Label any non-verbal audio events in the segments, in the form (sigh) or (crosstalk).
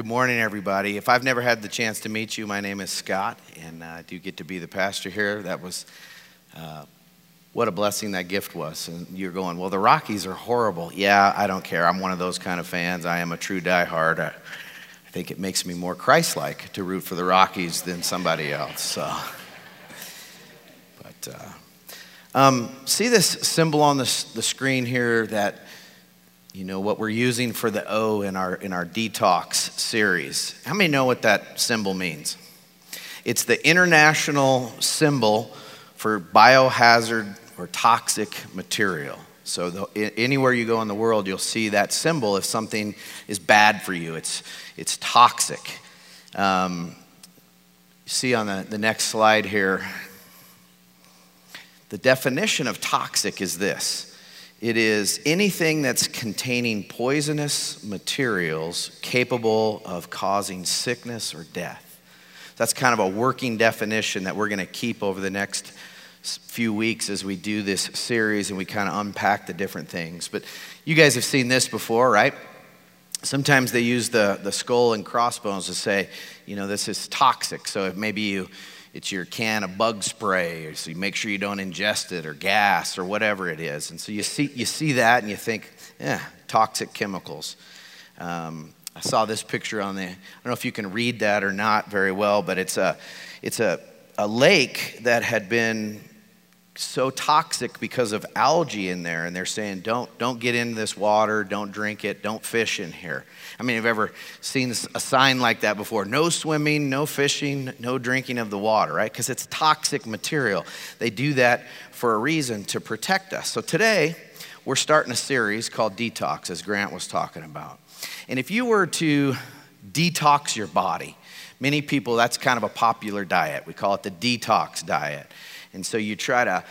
Good morning, everybody. If I've never had the chance to meet you, my name is Scott, and uh, I do get to be the pastor here. That was uh, what a blessing that gift was. And you're going, well, the Rockies are horrible. Yeah, I don't care. I'm one of those kind of fans. I am a true diehard. I, I think it makes me more Christ like to root for the Rockies than somebody else. So. But uh, um, see this symbol on the, the screen here that you know what we're using for the O in our in our detox series. How many know what that symbol means? It's the international symbol for biohazard or toxic material. So the, anywhere you go in the world, you'll see that symbol if something is bad for you. It's it's toxic. Um, see on the, the next slide here. The definition of toxic is this it is anything that's containing poisonous materials capable of causing sickness or death. That's kind of a working definition that we're going to keep over the next few weeks as we do this series and we kind of unpack the different things. But you guys have seen this before, right? Sometimes they use the, the skull and crossbones to say, you know, this is toxic. So if maybe you it's your can of bug spray, so you make sure you don't ingest it, or gas, or whatever it is. And so you see, you see that and you think, yeah, toxic chemicals. Um, I saw this picture on the, I don't know if you can read that or not very well, but it's a, it's a, a lake that had been so toxic because of algae in there and they're saying don't don't get in this water don't drink it don't fish in here. I mean have you ever seen a sign like that before? No swimming no fishing no drinking of the water right? Because it's toxic material. They do that for a reason to protect us. So today we're starting a series called detox as grant was talking about. And if you were to detox your body many people that's kind of a popular diet. We call it the detox diet and so you try to,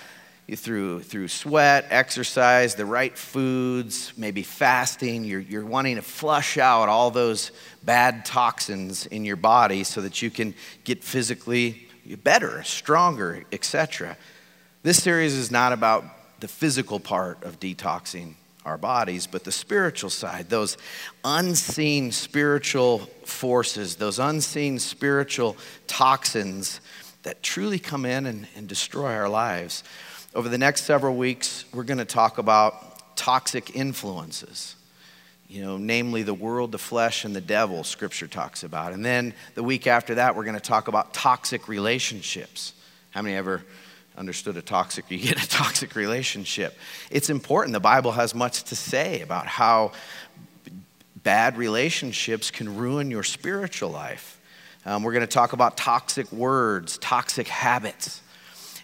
through, through sweat, exercise, the right foods, maybe fasting, you're, you're wanting to flush out all those bad toxins in your body so that you can get physically better, stronger, etc. This series is not about the physical part of detoxing our bodies, but the spiritual side, those unseen spiritual forces, those unseen spiritual toxins that truly come in and, and destroy our lives. Over the next several weeks, we're going to talk about toxic influences. You know, namely the world, the flesh, and the devil, scripture talks about. And then the week after that, we're going to talk about toxic relationships. How many ever understood a toxic, you get a (laughs) toxic relationship? It's important. The Bible has much to say about how bad relationships can ruin your spiritual life. Um, we're going to talk about toxic words, toxic habits.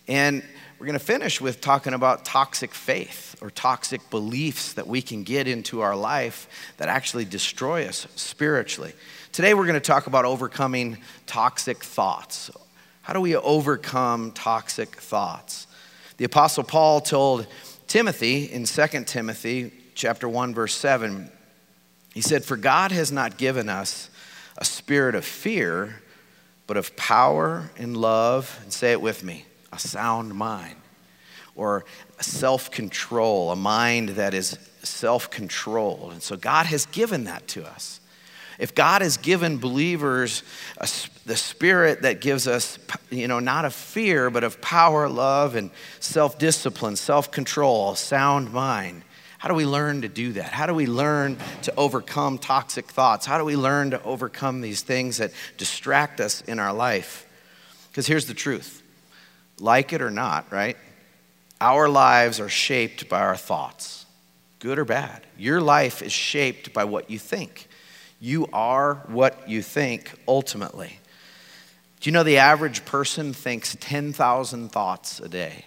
And we're going to finish with talking about toxic faith or toxic beliefs that we can get into our life that actually destroy us spiritually. Today, we're going to talk about overcoming toxic thoughts. How do we overcome toxic thoughts? The Apostle Paul told Timothy in 2 Timothy chapter 1 verse 7 he said for God has not given us a spirit of fear, but of power and love, and say it with me, a sound mind, or self control, a mind that is self controlled. And so God has given that to us. If God has given believers a, the spirit that gives us, you know, not of fear, but of power, love, and self discipline, self control, sound mind, how do we learn to do that? How do we learn to overcome toxic thoughts? How do we learn to overcome these things that distract us in our life? Because here's the truth like it or not, right? Our lives are shaped by our thoughts, good or bad. Your life is shaped by what you think. You are what you think ultimately. Do you know the average person thinks 10,000 thoughts a day?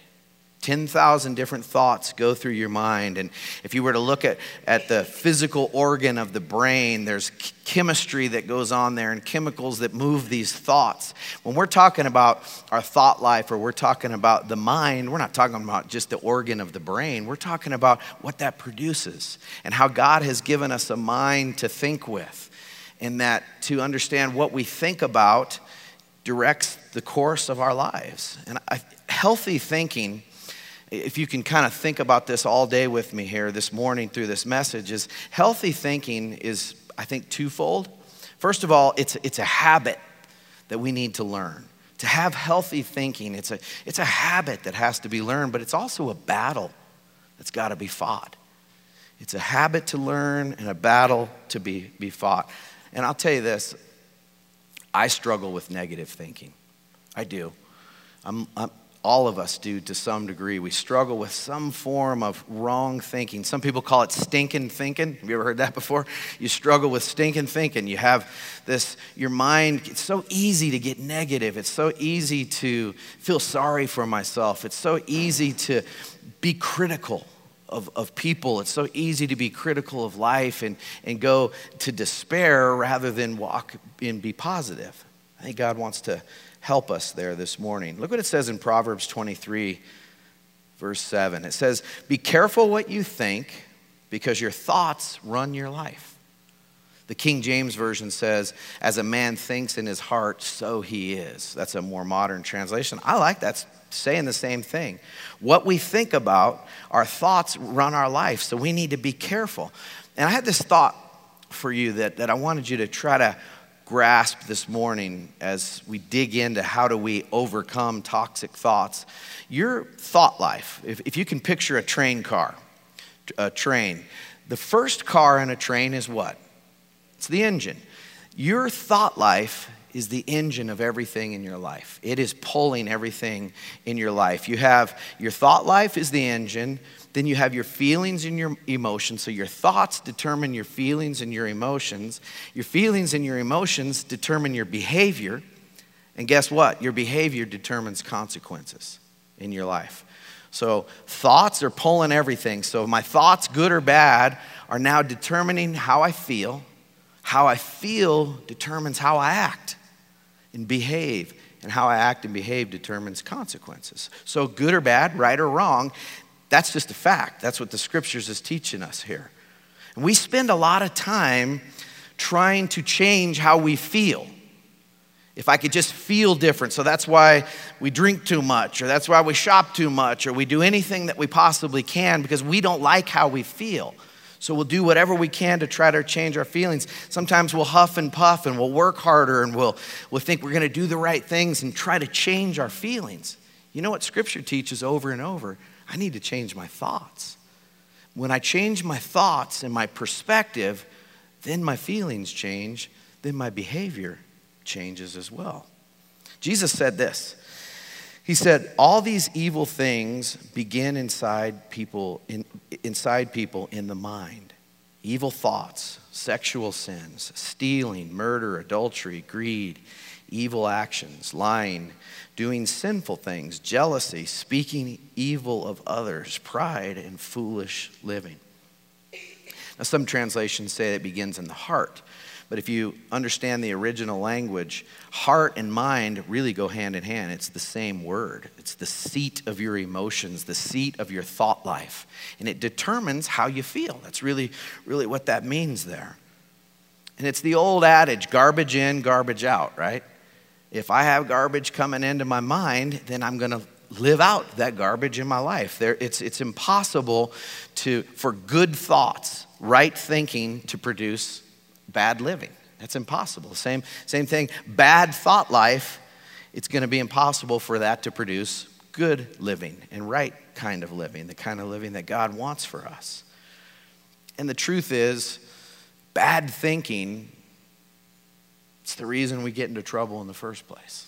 10,000 different thoughts go through your mind. And if you were to look at, at the physical organ of the brain, there's chemistry that goes on there and chemicals that move these thoughts. When we're talking about our thought life or we're talking about the mind, we're not talking about just the organ of the brain. We're talking about what that produces and how God has given us a mind to think with. And that to understand what we think about directs the course of our lives. And I, healthy thinking if you can kind of think about this all day with me here this morning through this message, is healthy thinking is, I think, twofold. First of all, it's, it's a habit that we need to learn. To have healthy thinking, it's a, it's a habit that has to be learned, but it's also a battle that's got to be fought. It's a habit to learn and a battle to be, be fought. And I'll tell you this I struggle with negative thinking. I do. I'm, I'm, all of us do to some degree. We struggle with some form of wrong thinking. Some people call it stinking thinking. Have you ever heard that before? You struggle with stinking thinking. You have this, your mind, it's so easy to get negative. It's so easy to feel sorry for myself. It's so easy to be critical of, of people. It's so easy to be critical of life and, and go to despair rather than walk and be positive. I think God wants to help us there this morning. Look what it says in Proverbs 23, verse 7. It says, Be careful what you think, because your thoughts run your life. The King James Version says, As a man thinks in his heart, so he is. That's a more modern translation. I like that saying the same thing. What we think about, our thoughts run our life, so we need to be careful. And I had this thought for you that, that I wanted you to try to grasp this morning as we dig into how do we overcome toxic thoughts. Your thought life, if, if you can picture a train car, a train, the first car in a train is what? It's the engine. Your thought life is the engine of everything in your life. It is pulling everything in your life. You have your thought life is the engine, then you have your feelings and your emotions. So your thoughts determine your feelings and your emotions. Your feelings and your emotions determine your behavior. And guess what? Your behavior determines consequences in your life. So thoughts are pulling everything. So my thoughts, good or bad, are now determining how I feel. How I feel determines how I act and behave. And how I act and behave determines consequences. So, good or bad, right or wrong, that's just a fact. That's what the scriptures is teaching us here. And we spend a lot of time trying to change how we feel. If I could just feel different. So that's why we drink too much, or that's why we shop too much, or we do anything that we possibly can because we don't like how we feel. So we'll do whatever we can to try to change our feelings. Sometimes we'll huff and puff and we'll work harder and we'll, we'll think we're going to do the right things and try to change our feelings. You know what Scripture teaches over and over? I need to change my thoughts. When I change my thoughts and my perspective, then my feelings change, then my behavior changes as well. Jesus said this. He said, All these evil things begin inside people, in, inside people in the mind. Evil thoughts, sexual sins, stealing, murder, adultery, greed, evil actions, lying, doing sinful things, jealousy, speaking evil of others, pride, and foolish living. Now, some translations say it begins in the heart, but if you understand the original language, heart and mind really go hand in hand. It's the same word, it's the seat of your emotions, the seat of your thought life, and it determines how you feel. That's really, really what that means there. And it's the old adage garbage in, garbage out, right? If I have garbage coming into my mind, then I'm going to live out that garbage in my life. There, it's, it's impossible to, for good thoughts, right thinking, to produce bad living. That's impossible. Same, same thing, bad thought life, it's going to be impossible for that to produce good living and right kind of living, the kind of living that God wants for us. And the truth is, bad thinking it's the reason we get into trouble in the first place.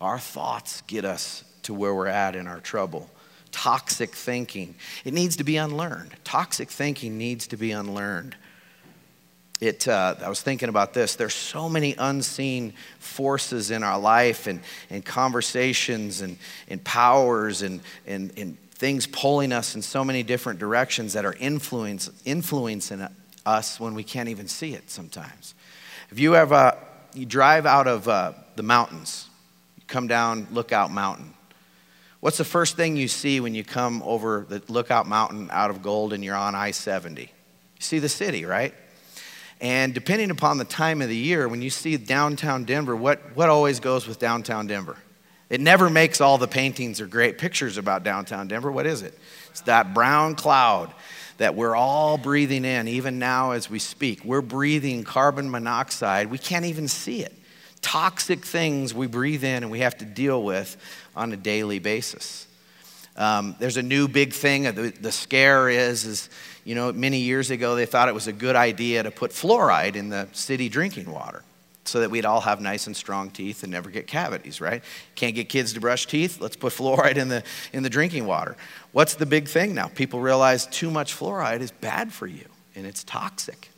Our thoughts get us to where we're at in our trouble. Toxic thinking, it needs to be unlearned. Toxic thinking needs to be unlearned. It, uh, I was thinking about this. There's so many unseen forces in our life and, and conversations and, and powers and, and, and things pulling us in so many different directions that are influence, influencing us when we can't even see it sometimes. Have you ever you drive out of uh, the mountains, you come down Lookout Mountain. What's the first thing you see when you come over the Lookout Mountain out of Golden and you're on I 70? You see the city, right? And depending upon the time of the year, when you see downtown Denver, what, what always goes with downtown Denver? It never makes all the paintings or great pictures about downtown Denver. What is it? It's that brown cloud that we're all breathing in, even now as we speak. We're breathing carbon monoxide. We can't even see it. Toxic things we breathe in and we have to deal with on a daily basis. Um, there's a new big thing. The, the scare is, is, you know, many years ago they thought it was a good idea to put fluoride in the city drinking water so that we'd all have nice and strong teeth and never get cavities, right? Can't get kids to brush teeth? Let's put fluoride in the, in the drinking water. What's the big thing now? People realize too much fluoride is bad for you and it's toxic.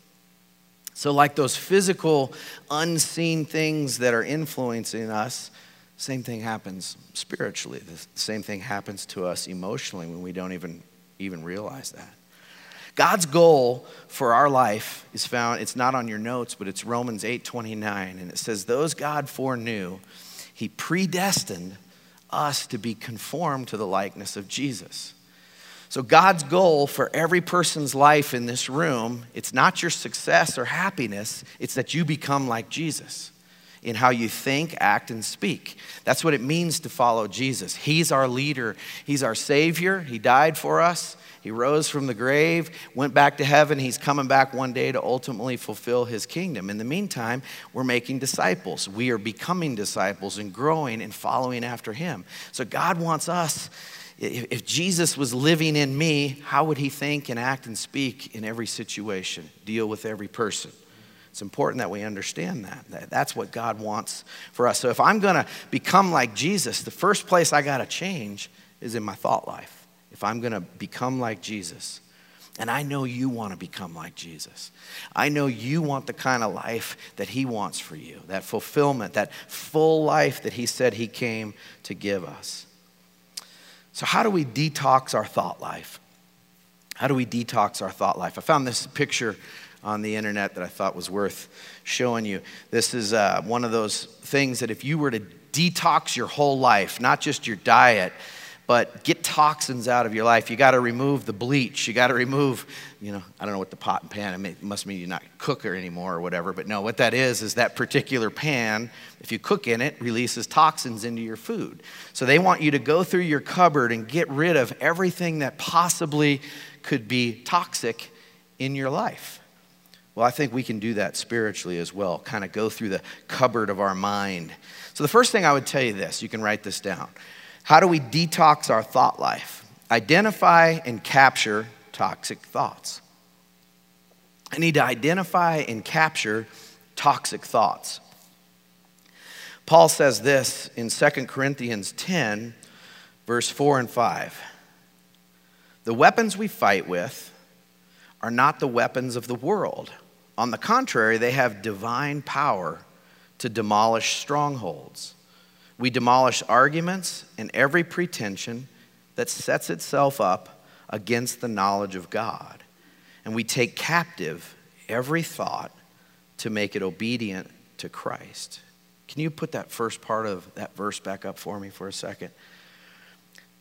So, like those physical, unseen things that are influencing us, same thing happens spiritually. The same thing happens to us emotionally when we don't even, even realize that. God's goal for our life is found, it's not on your notes, but it's Romans 8 29. And it says, Those God foreknew, he predestined us to be conformed to the likeness of Jesus. So, God's goal for every person's life in this room, it's not your success or happiness, it's that you become like Jesus in how you think, act, and speak. That's what it means to follow Jesus. He's our leader, He's our Savior. He died for us, he rose from the grave, went back to heaven. He's coming back one day to ultimately fulfill his kingdom. In the meantime, we're making disciples. We are becoming disciples and growing and following after him. So God wants us. If Jesus was living in me, how would he think and act and speak in every situation, deal with every person? It's important that we understand that. That's what God wants for us. So if I'm going to become like Jesus, the first place I got to change is in my thought life if I'm going to become like Jesus, and I know you want to become like Jesus. I know you want the kind of life that He wants for you, that fulfillment, that full life that He said He came to give us. So, how do we detox our thought life? How do we detox our thought life? I found this picture on the internet that I thought was worth showing you. This is uh, one of those things that if you were to detox your whole life, not just your diet, but get toxins out of your life. You got to remove the bleach. You got to remove, you know, I don't know what the pot and pan, it must mean you're not a cooker anymore or whatever, but no, what that is, is that particular pan, if you cook in it, releases toxins into your food. So they want you to go through your cupboard and get rid of everything that possibly could be toxic in your life. Well, I think we can do that spiritually as well, kind of go through the cupboard of our mind. So the first thing I would tell you this, you can write this down. How do we detox our thought life? Identify and capture toxic thoughts. I need to identify and capture toxic thoughts. Paul says this in 2 Corinthians 10, verse 4 and 5. The weapons we fight with are not the weapons of the world. On the contrary, they have divine power to demolish strongholds. We demolish arguments and every pretension that sets itself up against the knowledge of God. And we take captive every thought to make it obedient to Christ. Can you put that first part of that verse back up for me for a second?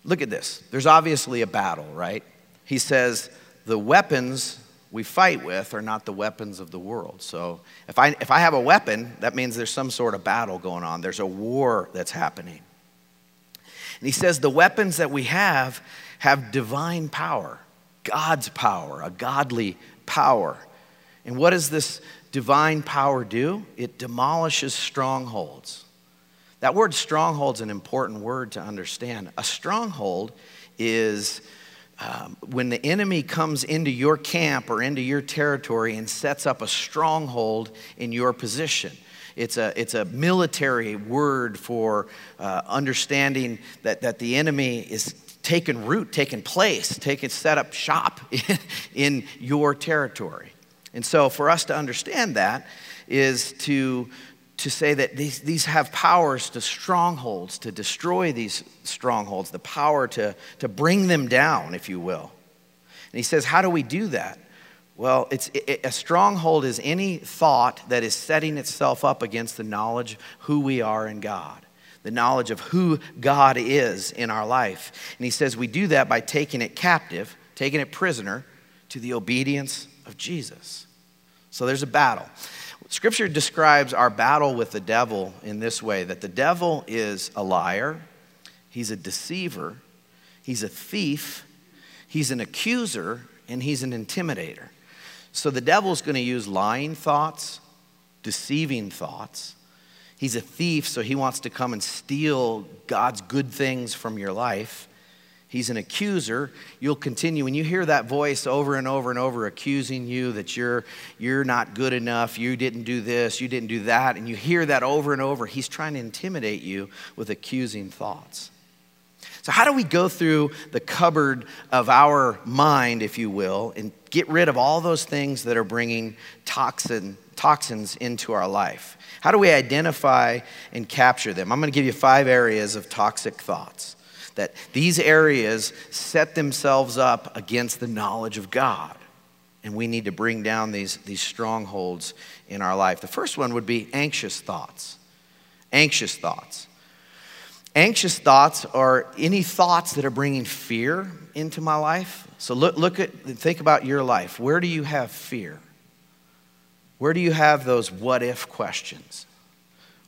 Look at this. There's obviously a battle, right? He says, the weapons we fight with are not the weapons of the world. So if I, if I have a weapon, that means there's some sort of battle going on, there's a war that's happening. And he says the weapons that we have have divine power, God's power, a godly power. And what does this divine power do? It demolishes strongholds. That word stronghold is an important word to understand. A stronghold is um, when the enemy comes into your camp or into your territory and sets up a stronghold in your position. It's a, it's a military word for uh, understanding that, that the enemy is taking root, taking place, taking set up shop in, (laughs) in your territory. And so, for us to understand that, is to to say that these, these have powers to strongholds, to destroy these strongholds, the power to, to bring them down, if you will. And he says, How do we do that? Well, it's, it, a stronghold is any thought that is setting itself up against the knowledge who we are in God, the knowledge of who God is in our life. And he says we do that by taking it captive, taking it prisoner to the obedience of Jesus. So there's a battle Scripture describes our battle with the devil in this way that the devil is a liar, he's a deceiver, he's a thief, he's an accuser, and he's an intimidator. So the devil's going to use lying thoughts, deceiving thoughts. He's a thief, so he wants to come and steal God's good things from your life. He's an accuser. You'll continue. When you hear that voice over and over and over accusing you that you're, you're not good enough, you didn't do this, you didn't do that, and you hear that over and over, he's trying to intimidate you with accusing thoughts. So, how do we go through the cupboard of our mind, if you will, and get rid of all those things that are bringing toxin, toxins into our life? How do we identify and capture them? I'm going to give you five areas of toxic thoughts that these areas set themselves up against the knowledge of God. And we need to bring down these, these strongholds in our life. The first one would be anxious thoughts. Anxious thoughts. Anxious thoughts are any thoughts that are bringing fear into my life. So look, look at, think about your life. Where do you have fear? Where do you have those what if questions?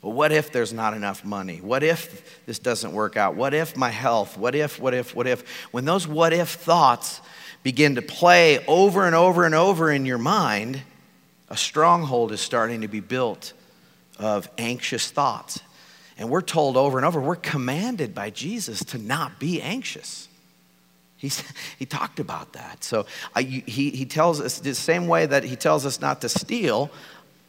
Well, what if there's not enough money? What if this doesn't work out? What if my health? What if, what if, what if? When those what if thoughts begin to play over and over and over in your mind, a stronghold is starting to be built of anxious thoughts. And we're told over and over, we're commanded by Jesus to not be anxious. He's, (laughs) he talked about that. So he, he tells us the same way that he tells us not to steal,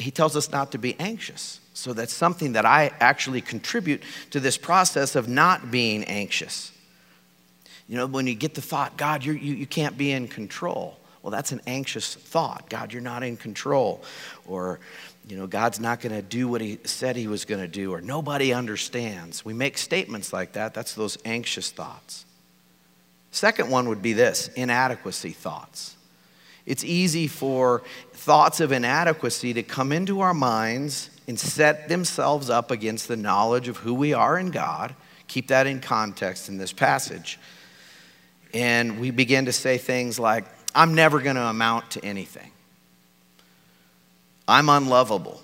he tells us not to be anxious. So that's something that I actually contribute to this process of not being anxious. You know, when you get the thought, God, you you, you can't be in control. Well, that's an anxious thought. God, you're not in control. Or, you know, God's not going to do what he said he was going to do. Or nobody understands. We make statements like that. That's those anxious thoughts. Second one would be this inadequacy thoughts. It's easy for thoughts of inadequacy to come into our minds and set themselves up against the knowledge of who we are in God. Keep that in context in this passage. And we begin to say things like, I'm never going to amount to anything. I'm unlovable.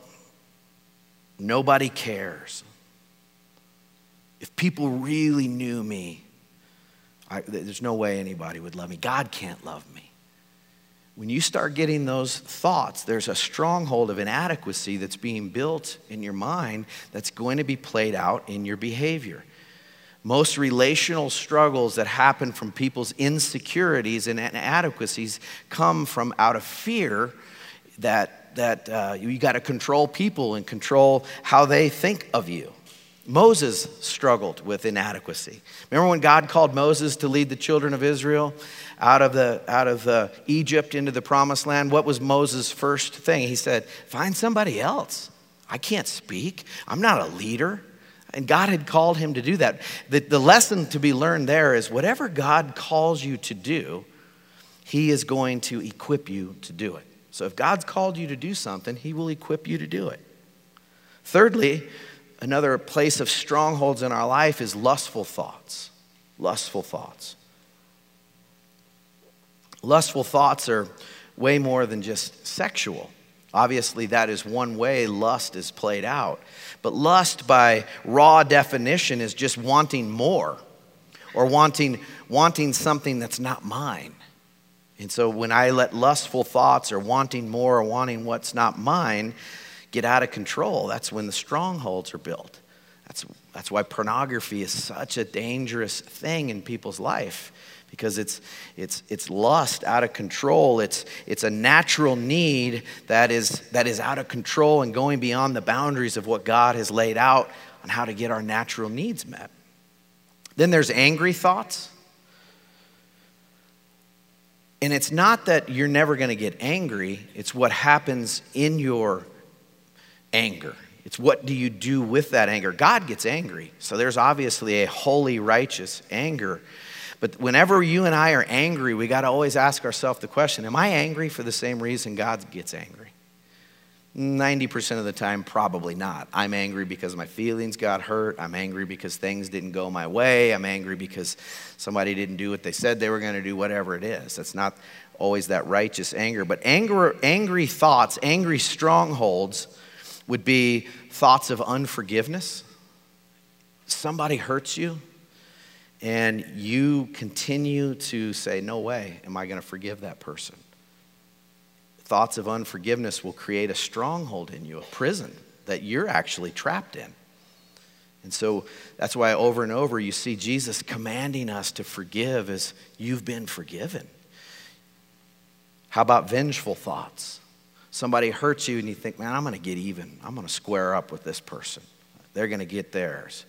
Nobody cares. If people really knew me, I, there's no way anybody would love me. God can't love me. When you start getting those thoughts, there's a stronghold of inadequacy that's being built in your mind that's going to be played out in your behavior. Most relational struggles that happen from people's insecurities and inadequacies come from out of fear that, that uh, you got to control people and control how they think of you. Moses struggled with inadequacy. Remember when God called Moses to lead the children of Israel? out of, the, out of the Egypt into the promised land, what was Moses' first thing? He said, Find somebody else. I can't speak. I'm not a leader. And God had called him to do that. The, the lesson to be learned there is whatever God calls you to do, he is going to equip you to do it. So if God's called you to do something, he will equip you to do it. Thirdly, another place of strongholds in our life is lustful thoughts. Lustful thoughts. Lustful thoughts are way more than just sexual. Obviously, that is one way lust is played out. But lust, by raw definition, is just wanting more or wanting, wanting something that's not mine. And so, when I let lustful thoughts or wanting more or wanting what's not mine get out of control, that's when the strongholds are built. That's, that's why pornography is such a dangerous thing in people's life because it's, it's, it's lust out of control. It's, it's a natural need that is, that is out of control and going beyond the boundaries of what God has laid out on how to get our natural needs met. Then there's angry thoughts. And it's not that you're never going to get angry, it's what happens in your anger. It's what do you do with that anger? God gets angry. So there's obviously a holy, righteous anger. But whenever you and I are angry, we got to always ask ourselves the question Am I angry for the same reason God gets angry? 90% of the time, probably not. I'm angry because my feelings got hurt. I'm angry because things didn't go my way. I'm angry because somebody didn't do what they said they were going to do, whatever it is. That's not always that righteous anger. But anger, angry thoughts, angry strongholds would be thoughts of unforgiveness. Somebody hurts you, and you continue to say, No way am I going to forgive that person. Thoughts of unforgiveness will create a stronghold in you, a prison that you're actually trapped in. And so that's why over and over you see Jesus commanding us to forgive as you've been forgiven. How about vengeful thoughts? Somebody hurts you and you think, man, I'm going to get even. I'm going to square up with this person. They're going to get theirs.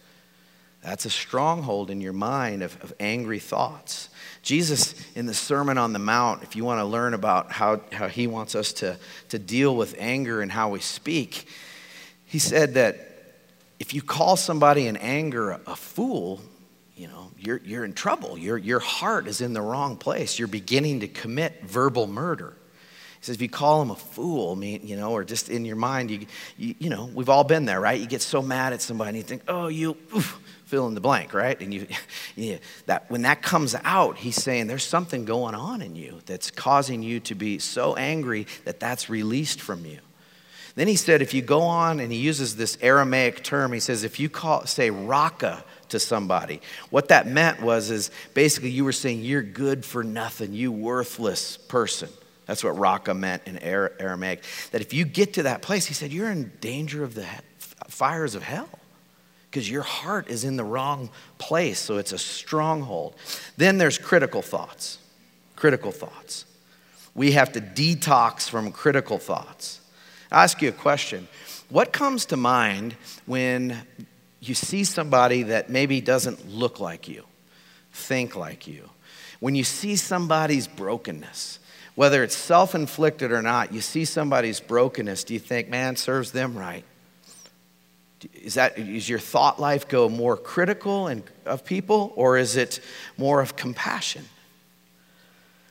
That's a stronghold in your mind of, of angry thoughts. Jesus, in the Sermon on the Mount, if you want to learn about how, how he wants us to, to deal with anger and how we speak, he said that if you call somebody in anger a, a fool, you know, you're, you're in trouble. Your, your heart is in the wrong place. You're beginning to commit verbal murder. He says, if you call him a fool, mean, you know, or just in your mind, you, you, you know, we've all been there, right? You get so mad at somebody and you think, oh, you, oof, fill in the blank, right? And you, (laughs) you, that when that comes out, he's saying there's something going on in you that's causing you to be so angry that that's released from you. Then he said, if you go on, and he uses this Aramaic term, he says, if you call, say raka to somebody, what that meant was, is basically you were saying, you're good for nothing, you worthless person. That's what raka meant in Aramaic. That if you get to that place, he said, you're in danger of the fires of hell because your heart is in the wrong place. So it's a stronghold. Then there's critical thoughts. Critical thoughts. We have to detox from critical thoughts. I'll ask you a question. What comes to mind when you see somebody that maybe doesn't look like you, think like you? When you see somebody's brokenness, whether it's self inflicted or not, you see somebody's brokenness, do you think, man, serves them right? is that is your thought life go more critical and of people or is it more of compassion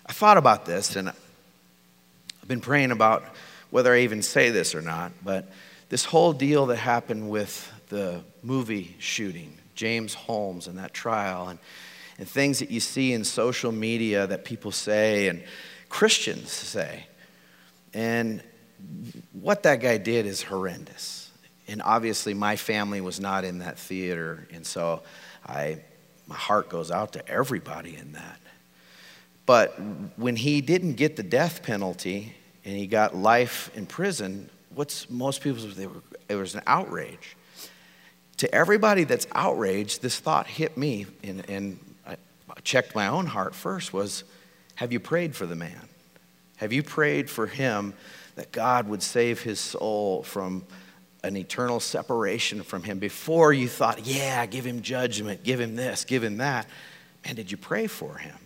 i thought about this and i've been praying about whether i even say this or not but this whole deal that happened with the movie shooting james holmes and that trial and, and things that you see in social media that people say and christians say. And what that guy did is horrendous. And obviously my family was not in that theater and so i my heart goes out to everybody in that. But when he didn't get the death penalty and he got life in prison what's most people's, it was an outrage. To everybody that's outraged this thought hit me and, and i checked my own heart first was have you prayed for the man have you prayed for him that god would save his soul from an eternal separation from Him before you thought, yeah, give Him judgment, give Him this, give Him that. Man, did you pray for Him?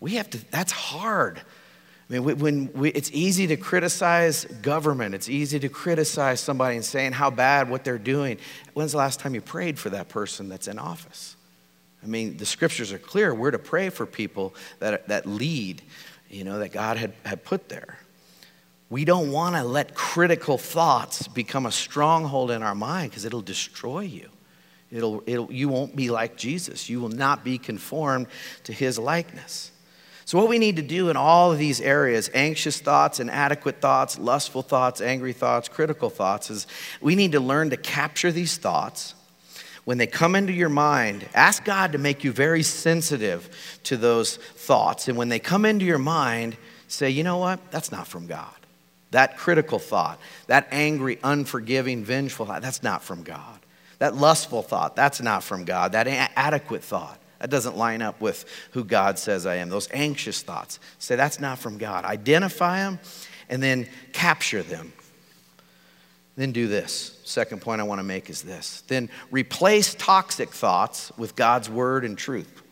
We have to, that's hard. I mean, when we, it's easy to criticize government, it's easy to criticize somebody and saying how bad what they're doing. When's the last time you prayed for that person that's in office? I mean, the scriptures are clear. We're to pray for people that, that lead, you know, that God had, had put there. We don't want to let critical thoughts become a stronghold in our mind because it'll destroy you. It'll, it'll, you won't be like Jesus. You will not be conformed to his likeness. So, what we need to do in all of these areas anxious thoughts, inadequate thoughts, lustful thoughts, angry thoughts, critical thoughts is we need to learn to capture these thoughts. When they come into your mind, ask God to make you very sensitive to those thoughts. And when they come into your mind, say, you know what? That's not from God. That critical thought, that angry, unforgiving, vengeful thought, that's not from God. That lustful thought, that's not from God. That adequate thought, that doesn't line up with who God says I am. Those anxious thoughts, say that's not from God. Identify them and then capture them. Then do this. Second point I want to make is this. Then replace toxic thoughts with God's word and truth.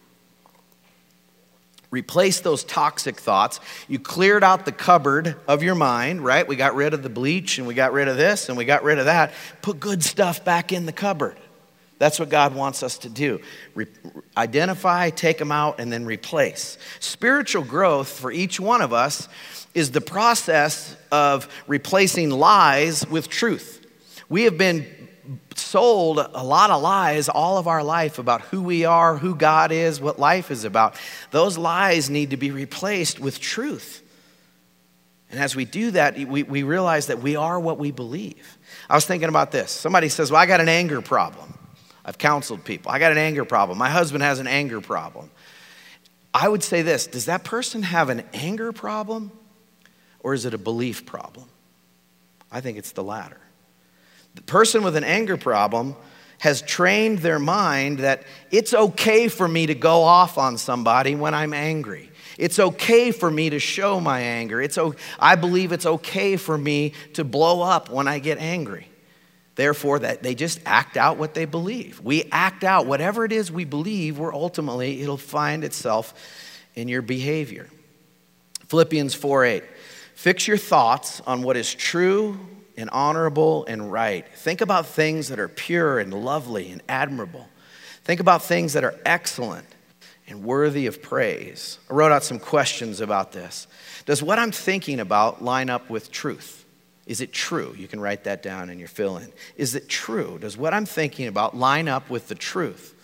Replace those toxic thoughts. You cleared out the cupboard of your mind, right? We got rid of the bleach and we got rid of this and we got rid of that. Put good stuff back in the cupboard. That's what God wants us to do. Re- identify, take them out, and then replace. Spiritual growth for each one of us is the process of replacing lies with truth. We have been sold a lot of lies all of our life about who we are, who God is, what life is about. Those lies need to be replaced with truth. And as we do that, we, we realize that we are what we believe. I was thinking about this. Somebody says, Well, I got an anger problem. I've counseled people. I got an anger problem. My husband has an anger problem. I would say this Does that person have an anger problem or is it a belief problem? I think it's the latter. The person with an anger problem has trained their mind that it's okay for me to go off on somebody when I'm angry. It's okay for me to show my anger. It's, I believe it's okay for me to blow up when I get angry. Therefore, that they just act out what they believe. We act out whatever it is we believe, where ultimately it'll find itself in your behavior. Philippians 4 8. Fix your thoughts on what is true and honorable and right. Think about things that are pure and lovely and admirable. Think about things that are excellent and worthy of praise. I wrote out some questions about this. Does what I'm thinking about line up with truth? Is it true? You can write that down in your fill in. Is it true? Does what I'm thinking about line up with the truth?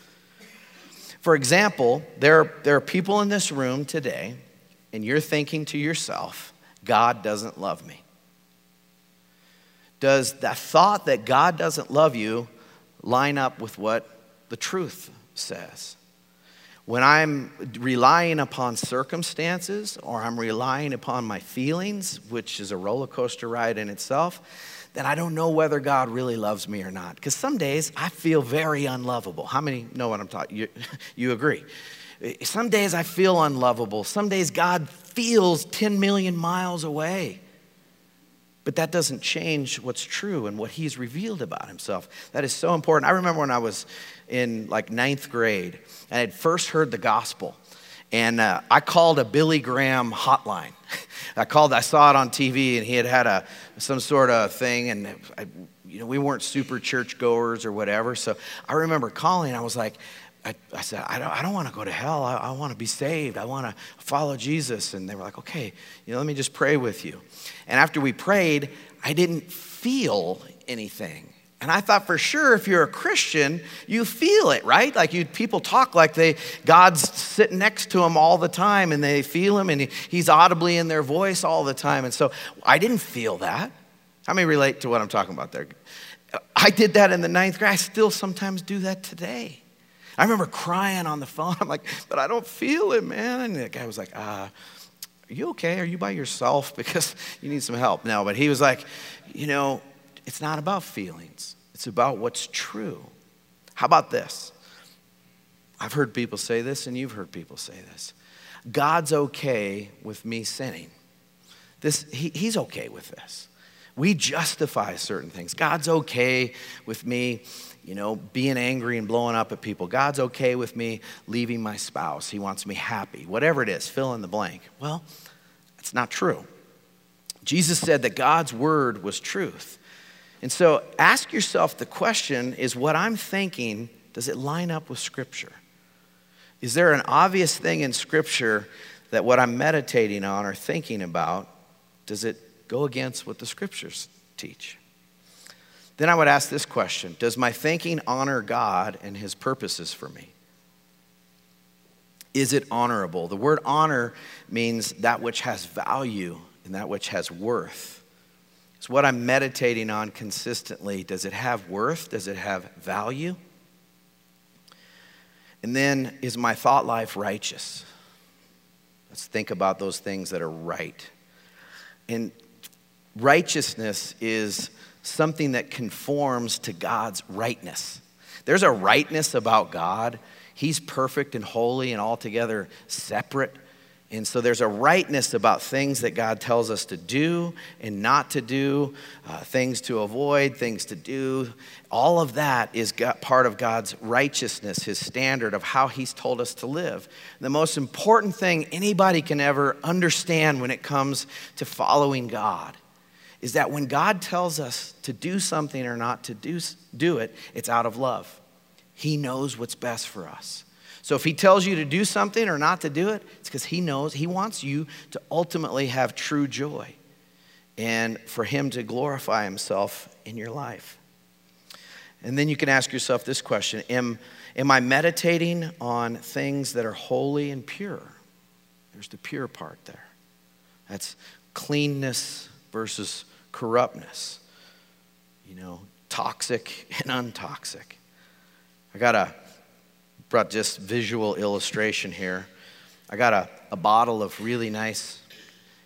For example, there, there are people in this room today, and you're thinking to yourself, God doesn't love me. Does the thought that God doesn't love you line up with what the truth says? When I'm relying upon circumstances or I'm relying upon my feelings, which is a roller coaster ride in itself, then I don't know whether God really loves me or not. Because some days I feel very unlovable. How many know what I'm talking? You, (laughs) you agree? Some days I feel unlovable. Some days God feels 10 million miles away. But that doesn't change what's true and what he's revealed about himself. That is so important. I remember when I was in like ninth grade and I had first heard the gospel. And uh, I called a Billy Graham hotline. (laughs) I called, I saw it on TV, and he had had a, some sort of thing, and I, you know, we weren't super church goers or whatever. So I remember calling, I was like, I, I said, I don't, I don't want to go to hell. I, I want to be saved. I want to follow Jesus. And they were like, okay, you know, let me just pray with you. And after we prayed, I didn't feel anything. And I thought for sure if you're a Christian, you feel it, right? Like you people talk like they God's sitting next to them all the time and they feel him and he, he's audibly in their voice all the time. And so I didn't feel that. How many relate to what I'm talking about there? I did that in the ninth grade. I still sometimes do that today. I remember crying on the phone. (laughs) I'm like, but I don't feel it, man. And the guy was like, uh, are you okay? Are you by yourself? (laughs) Because you need some help. No, but he was like, you know, it's not about feelings, it's about what's true. How about this? I've heard people say this, and you've heard people say this. God's okay with me sinning. This, he, he's okay with this. We justify certain things. God's okay with me you know, being angry and blowing up at people. God's okay with me leaving my spouse. He wants me happy. Whatever it is, fill in the blank. Well, it's not true. Jesus said that God's word was truth. And so ask yourself the question is what I'm thinking, does it line up with Scripture? Is there an obvious thing in Scripture that what I'm meditating on or thinking about, does it go against what the Scriptures teach? Then I would ask this question Does my thinking honor God and his purposes for me? Is it honorable? The word honor means that which has value and that which has worth. It's what I'm meditating on consistently. Does it have worth? Does it have value? And then, is my thought life righteous? Let's think about those things that are right. And righteousness is something that conforms to God's rightness. There's a rightness about God. He's perfect and holy and altogether separate. And so there's a rightness about things that God tells us to do and not to do, uh, things to avoid, things to do. All of that is part of God's righteousness, His standard of how He's told us to live. The most important thing anybody can ever understand when it comes to following God is that when God tells us to do something or not to do, do it, it's out of love. He knows what's best for us. So if he tells you to do something or not to do it, it's because he knows he wants you to ultimately have true joy and for him to glorify himself in your life. And then you can ask yourself this question Am, am I meditating on things that are holy and pure? There's the pure part there. That's cleanness versus corruptness, you know, toxic and untoxic. I got a brought just visual illustration here. I got a, a bottle of really nice,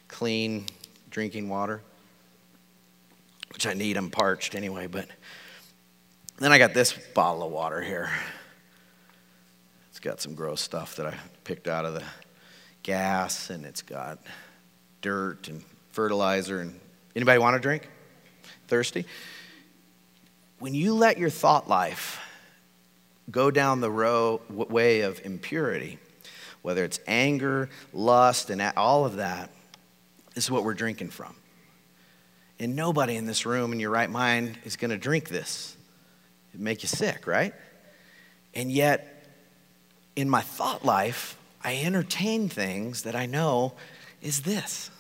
clean drinking water, which I need. I'm parched anyway, but then I got this bottle of water here. It's got some gross stuff that I picked out of the gas, and it's got dirt and fertilizer. And anybody want to drink? Thirsty? When you let your thought life go down the row, way of impurity, whether it's anger, lust, and all of that, is what we're drinking from. And nobody in this room in your right mind is going to drink this. It'd make you sick, right? And yet, in my thought life, I entertain things that I know is this.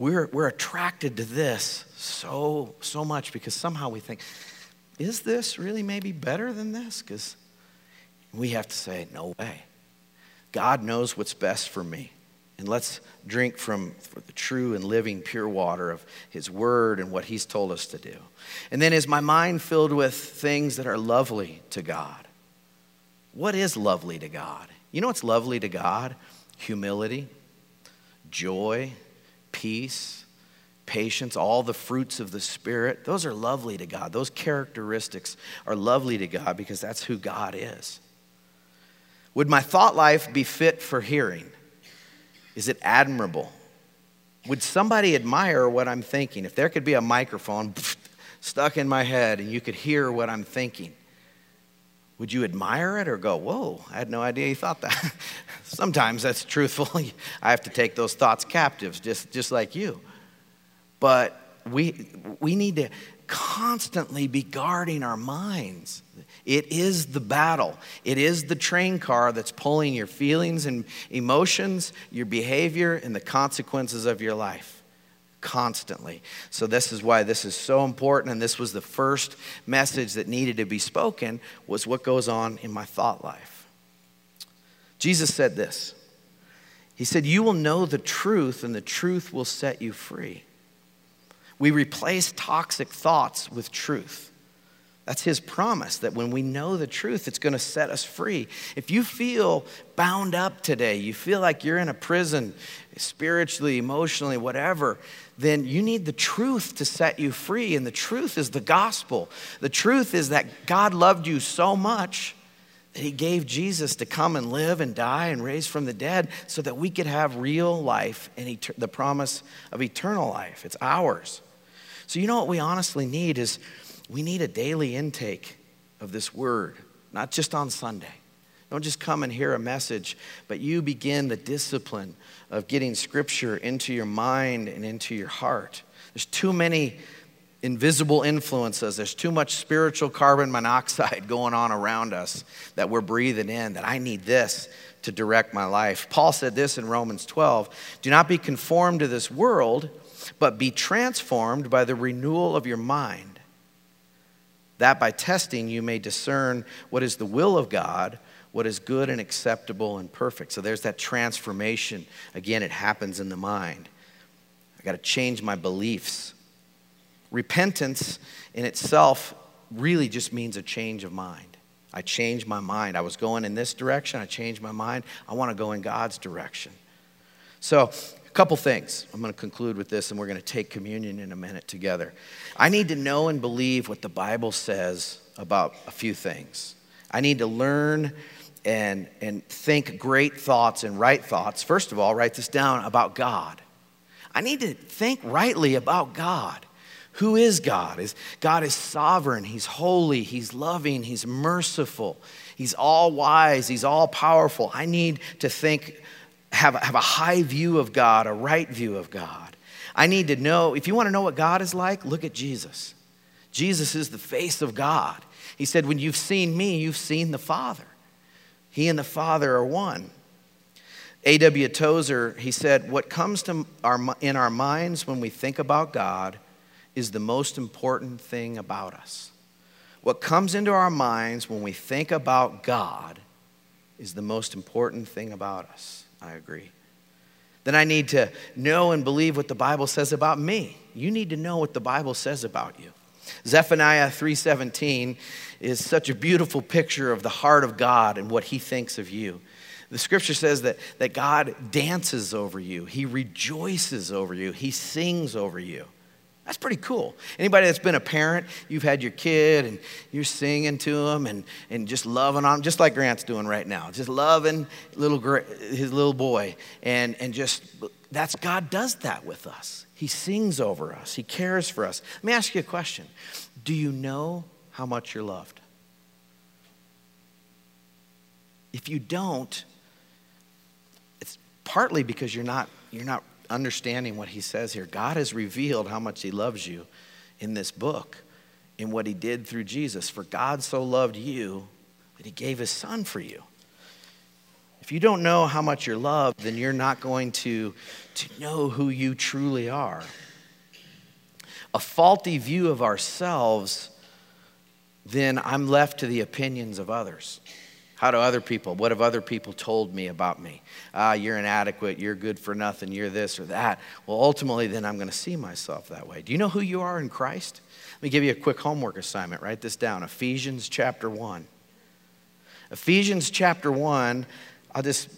We're, we're attracted to this so, so much because somehow we think, is this really maybe better than this? Because we have to say, no way. God knows what's best for me. And let's drink from the true and living pure water of His Word and what He's told us to do. And then is my mind filled with things that are lovely to God? What is lovely to God? You know what's lovely to God? Humility, joy, peace, patience, all the fruits of the Spirit, those are lovely to God. Those characteristics are lovely to God because that's who God is. Would my thought life be fit for hearing? Is it admirable? Would somebody admire what I'm thinking? If there could be a microphone (laughs) stuck in my head and you could hear what I'm thinking, would you admire it or go, Whoa, I had no idea you thought that? (laughs) Sometimes that's truthful. (laughs) I have to take those thoughts captives, just, just like you. But we, we need to constantly be guarding our minds. It is the battle. It is the train car that's pulling your feelings and emotions, your behavior, and the consequences of your life constantly. So this is why this is so important and this was the first message that needed to be spoken was what goes on in my thought life. Jesus said this. He said, "You will know the truth and the truth will set you free." We replace toxic thoughts with truth. That's his promise that when we know the truth, it's going to set us free. If you feel bound up today, you feel like you're in a prison, spiritually, emotionally, whatever, then you need the truth to set you free. And the truth is the gospel. The truth is that God loved you so much that he gave Jesus to come and live and die and raise from the dead so that we could have real life and the promise of eternal life. It's ours. So, you know what we honestly need is we need a daily intake of this word, not just on Sunday. Don't just come and hear a message, but you begin the discipline of getting scripture into your mind and into your heart. There's too many invisible influences. There's too much spiritual carbon monoxide (laughs) going on around us that we're breathing in, that I need this to direct my life. Paul said this in Romans 12 Do not be conformed to this world but be transformed by the renewal of your mind, that by testing you may discern what is the will of God, what is good and acceptable and perfect. So there's that transformation. Again, it happens in the mind. I got to change my beliefs. Repentance in itself really just means a change of mind. I changed my mind. I was going in this direction. I changed my mind. I want to go in God's direction. So a couple things. I'm going to conclude with this, and we're going to take communion in a minute together. I need to know and believe what the Bible says about a few things. I need to learn and, and think great thoughts and right thoughts. First of all, write this down about God. I need to think rightly about God. Who is God? Is God is sovereign, He's holy, He's loving, He's merciful, He's all wise, He's all powerful. I need to think have, have a high view of God, a right view of God. I need to know, if you want to know what God is like, look at Jesus. Jesus is the face of God. He said, When you've seen me, you've seen the Father. He and the Father are one. A.W. Tozer, he said, What comes to our, in our minds when we think about God is the most important thing about us. What comes into our minds when we think about God is the most important thing about us. I agree. Then I need to know and believe what the Bible says about me. You need to know what the Bible says about you. Zephaniah 3:17 is such a beautiful picture of the heart of God and what he thinks of you. The scripture says that, that God dances over you, He rejoices over you, He sings over you. That's pretty cool. Anybody that's been a parent, you've had your kid and you're singing to him and, and just loving on him, just like Grant's doing right now, just loving little his little boy. And, and just, that's God does that with us. He sings over us, He cares for us. Let me ask you a question Do you know how much you're loved? If you don't, it's partly because you're not, you're not understanding what he says here. God has revealed how much he loves you in this book, in what he did through Jesus. For God so loved you that he gave his son for you. If you don't know how much you're loved, then you're not going to, to know who you truly are. A faulty view of ourselves, then I'm left to the opinions of others. How do other people, what have other people told me about me? Ah, you're inadequate, you're good for nothing, you're this or that. Well, ultimately, then I'm going to see myself that way. Do you know who you are in Christ? Let me give you a quick homework assignment. Write this down Ephesians chapter 1. Ephesians chapter 1, I'll just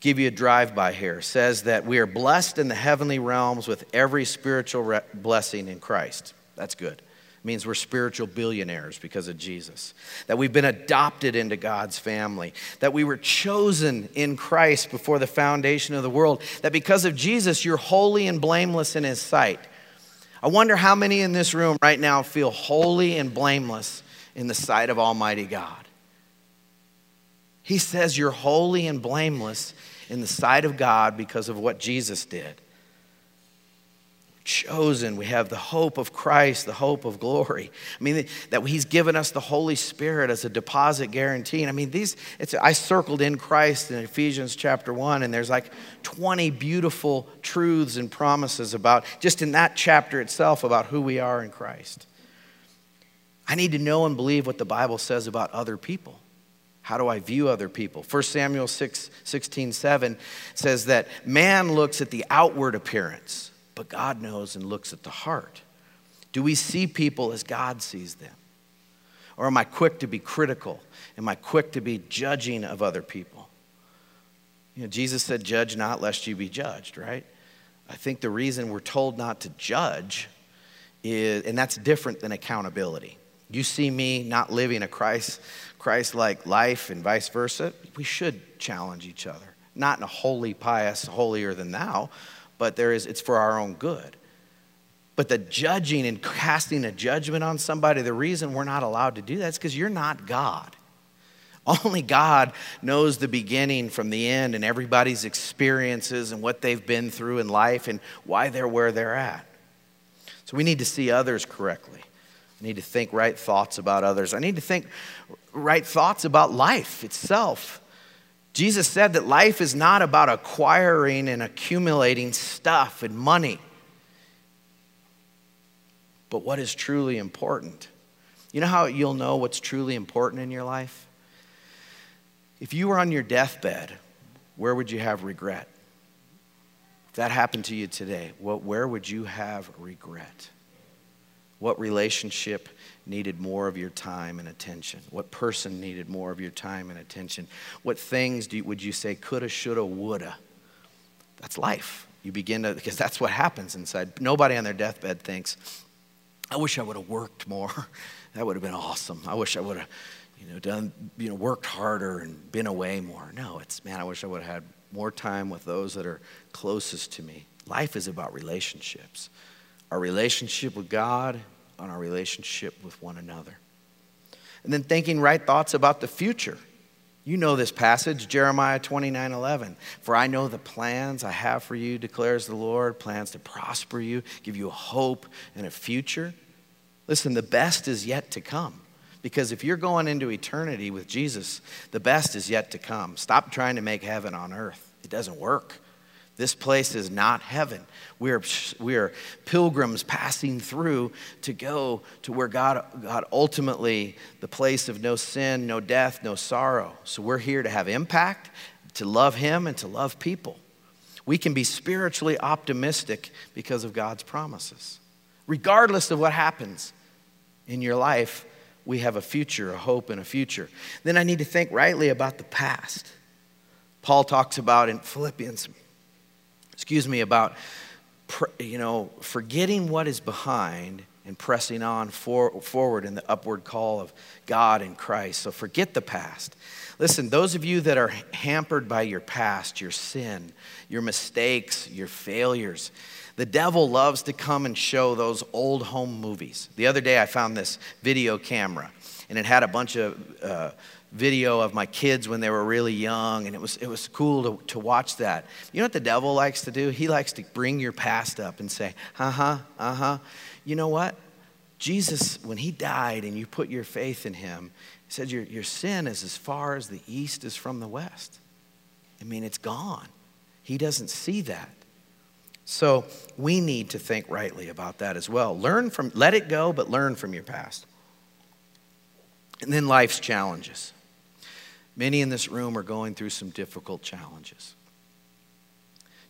give you a drive by here, says that we are blessed in the heavenly realms with every spiritual blessing in Christ. That's good means we're spiritual billionaires because of Jesus. That we've been adopted into God's family. That we were chosen in Christ before the foundation of the world. That because of Jesus, you're holy and blameless in His sight. I wonder how many in this room right now feel holy and blameless in the sight of Almighty God. He says you're holy and blameless in the sight of God because of what Jesus did chosen. We have the hope of Christ, the hope of glory. I mean, that He's given us the Holy Spirit as a deposit guarantee. And I mean, these, it's, I circled in Christ in Ephesians chapter 1, and there's like 20 beautiful truths and promises about, just in that chapter itself, about who we are in Christ. I need to know and believe what the Bible says about other people. How do I view other people? 1 Samuel 6, 16, 7 says that man looks at the outward appearance but God knows and looks at the heart. Do we see people as God sees them? Or am I quick to be critical? Am I quick to be judging of other people? You know, Jesus said, Judge not, lest you be judged, right? I think the reason we're told not to judge is, and that's different than accountability. You see me not living a Christ Christ like life and vice versa, we should challenge each other. Not in a holy, pious, holier than thou, but there is, it's for our own good. But the judging and casting a judgment on somebody, the reason we're not allowed to do that is because you're not God. (laughs) Only God knows the beginning from the end and everybody's experiences and what they've been through in life and why they're where they're at. So we need to see others correctly. I need to think right thoughts about others. I need to think right thoughts about life itself. Jesus said that life is not about acquiring and accumulating stuff and money, but what is truly important. You know how you'll know what's truly important in your life? If you were on your deathbed, where would you have regret? If that happened to you today, what, where would you have regret? What relationship needed more of your time and attention? What person needed more of your time and attention? What things you, would you say coulda, shoulda, woulda? That's life. You begin to, because that's what happens inside. Nobody on their deathbed thinks, I wish I would have worked more. (laughs) that would have been awesome. I wish I would have, you know, done, you know, worked harder and been away more. No, it's, man, I wish I would have had more time with those that are closest to me. Life is about relationships. Our relationship with God on our relationship with one another. And then thinking right thoughts about the future. You know this passage, Jeremiah 29 11. For I know the plans I have for you, declares the Lord, plans to prosper you, give you a hope and a future. Listen, the best is yet to come. Because if you're going into eternity with Jesus, the best is yet to come. Stop trying to make heaven on earth, it doesn't work. This place is not heaven. We are, we are pilgrims passing through to go to where God, God ultimately, the place of no sin, no death, no sorrow. So we're here to have impact, to love Him, and to love people. We can be spiritually optimistic because of God's promises. Regardless of what happens in your life, we have a future, a hope, and a future. Then I need to think rightly about the past. Paul talks about in Philippians excuse me, about, you know, forgetting what is behind and pressing on for, forward in the upward call of God and Christ. So forget the past. Listen, those of you that are hampered by your past, your sin, your mistakes, your failures, the devil loves to come and show those old home movies. The other day I found this video camera and it had a bunch of uh, video of my kids when they were really young, and it was, it was cool to, to watch that. You know what the devil likes to do? He likes to bring your past up and say, uh huh, uh huh. You know what? Jesus, when he died and you put your faith in him, he said, your, your sin is as far as the east is from the west. I mean, it's gone. He doesn't see that. So we need to think rightly about that as well. Learn from, let it go, but learn from your past. And then life's challenges. Many in this room are going through some difficult challenges.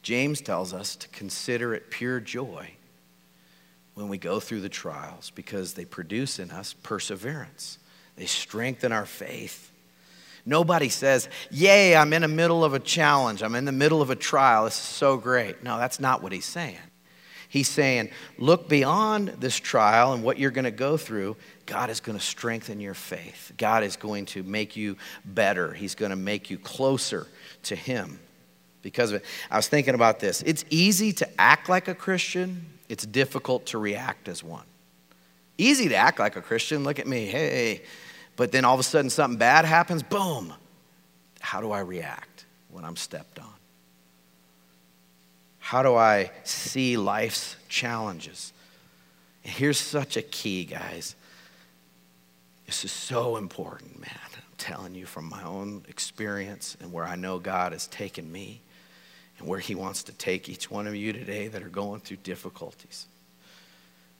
James tells us to consider it pure joy when we go through the trials because they produce in us perseverance. They strengthen our faith. Nobody says, Yay, I'm in the middle of a challenge. I'm in the middle of a trial. This is so great. No, that's not what he's saying. He's saying, Look beyond this trial and what you're going to go through God is going to strengthen your faith. God is going to make you better. He's going to make you closer to Him because of it. I was thinking about this. It's easy to act like a Christian, it's difficult to react as one. Easy to act like a Christian. Look at me. Hey. But then all of a sudden something bad happens. Boom. How do I react when I'm stepped on? How do I see life's challenges? And here's such a key, guys. This is so important, man. I'm telling you from my own experience and where I know God has taken me and where He wants to take each one of you today that are going through difficulties.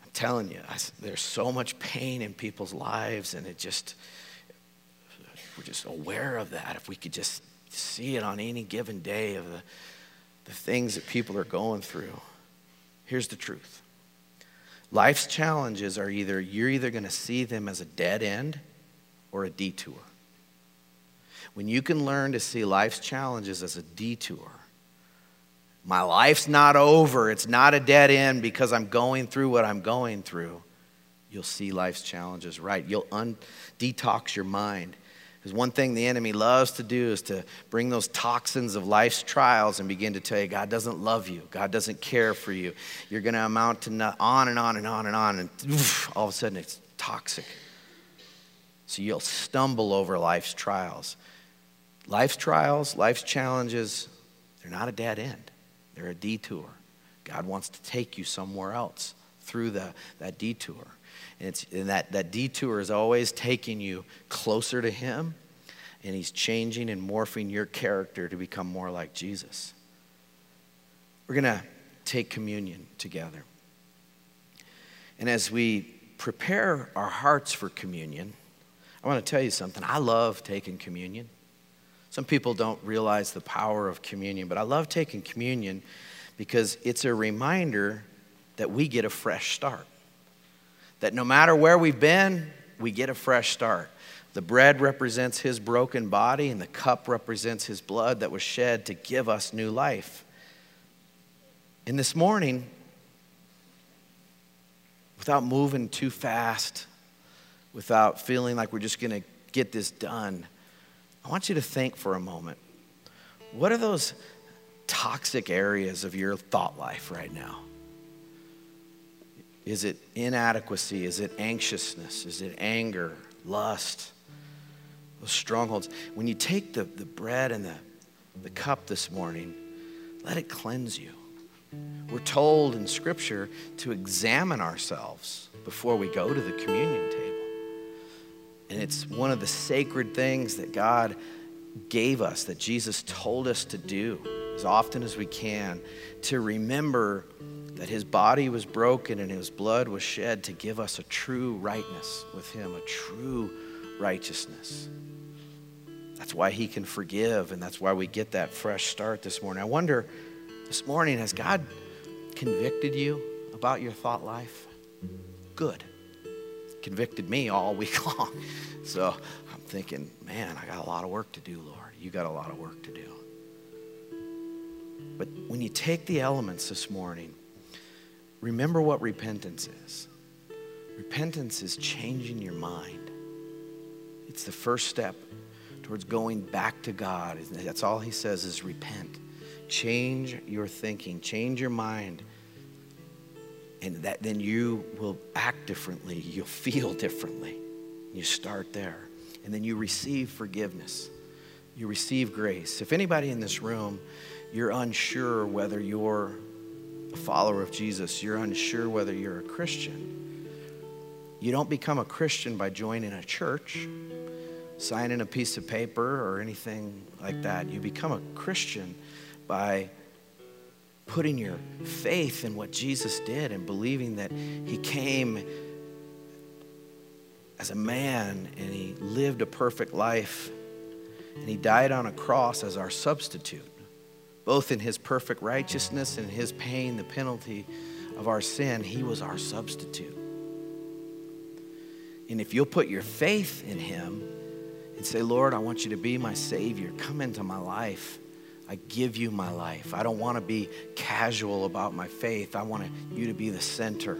I'm telling you, I, there's so much pain in people's lives, and it just, we're just aware of that. If we could just see it on any given day of the, the things that people are going through. Here's the truth Life's challenges are either, you're either going to see them as a dead end or a detour. When you can learn to see life's challenges as a detour, my life's not over, it's not a dead end because I'm going through what I'm going through, you'll see life's challenges right. You'll un- detox your mind. Because one thing the enemy loves to do is to bring those toxins of life's trials and begin to tell you God doesn't love you, God doesn't care for you. You're going to amount to not, on and on and on and on, and oof, all of a sudden it's toxic. So you'll stumble over life's trials. Life's trials, life's challenges, they're not a dead end, they're a detour. God wants to take you somewhere else through the, that detour. And, it's, and that, that detour is always taking you closer to Him, and He's changing and morphing your character to become more like Jesus. We're going to take communion together. And as we prepare our hearts for communion, I want to tell you something. I love taking communion. Some people don't realize the power of communion, but I love taking communion because it's a reminder that we get a fresh start that no matter where we've been, we get a fresh start. The bread represents his broken body, and the cup represents his blood that was shed to give us new life. And this morning, without moving too fast, without feeling like we're just going to get this done, I want you to think for a moment what are those toxic areas of your thought life right now? Is it inadequacy? Is it anxiousness? Is it anger, lust? Those strongholds. When you take the, the bread and the, the cup this morning, let it cleanse you. We're told in Scripture to examine ourselves before we go to the communion table. And it's one of the sacred things that God gave us, that Jesus told us to do as often as we can, to remember that his body was broken and his blood was shed to give us a true rightness with him, a true righteousness. That's why he can forgive, and that's why we get that fresh start this morning. I wonder this morning, has God convicted you about your thought life? Good. Convicted me all week (laughs) long. So I'm thinking, man, I got a lot of work to do, Lord. You got a lot of work to do. But when you take the elements this morning, remember what repentance is. Repentance is changing your mind. It's the first step towards going back to God. That's all he says is repent. Change your thinking, change your mind. And that then you will act differently. You'll feel differently. You start there. And then you receive forgiveness. You receive grace. If anybody in this room, you're unsure whether you're a follower of Jesus, you're unsure whether you're a Christian. You don't become a Christian by joining a church, signing a piece of paper, or anything like that. You become a Christian by putting your faith in what Jesus did and believing that He came as a man and He lived a perfect life and He died on a cross as our substitute, both in His perfect righteousness and His paying the penalty of our sin. He was our substitute. And if you'll put your faith in Him and say, Lord, I want you to be my Savior, come into my life I give you my life. I don't want to be casual about my faith. I want you to be the center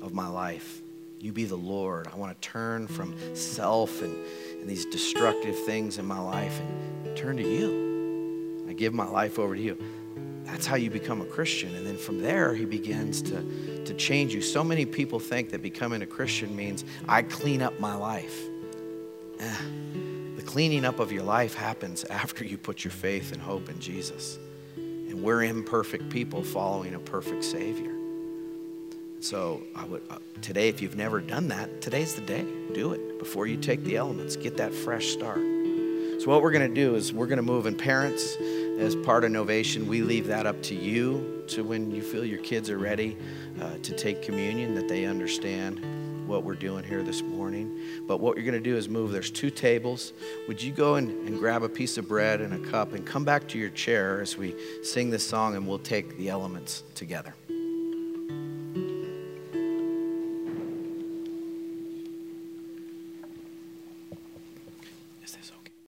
of my life. You be the Lord. I want to turn from self and, and these destructive things in my life and turn to you. I give my life over to you. That's how you become a Christian. And then from there, he begins to, to change you. So many people think that becoming a Christian means I clean up my life. Eh cleaning up of your life happens (laughs) after you put your faith and hope in Jesus. And we're imperfect people following a perfect Savior. So I would uh, today, if you've never done that, today's the day. Do it before you take the elements. Get that fresh start. So what we're going to do is we're going to move in parents as part of Novation. We leave that up to you to when you feel your kids are ready uh, to take communion, that they understand what we're doing here this morning. But what you're going to do is move. There's two tables. Would you go and, and grab a piece of bread and a cup and come back to your chair as we sing this song and we'll take the elements together?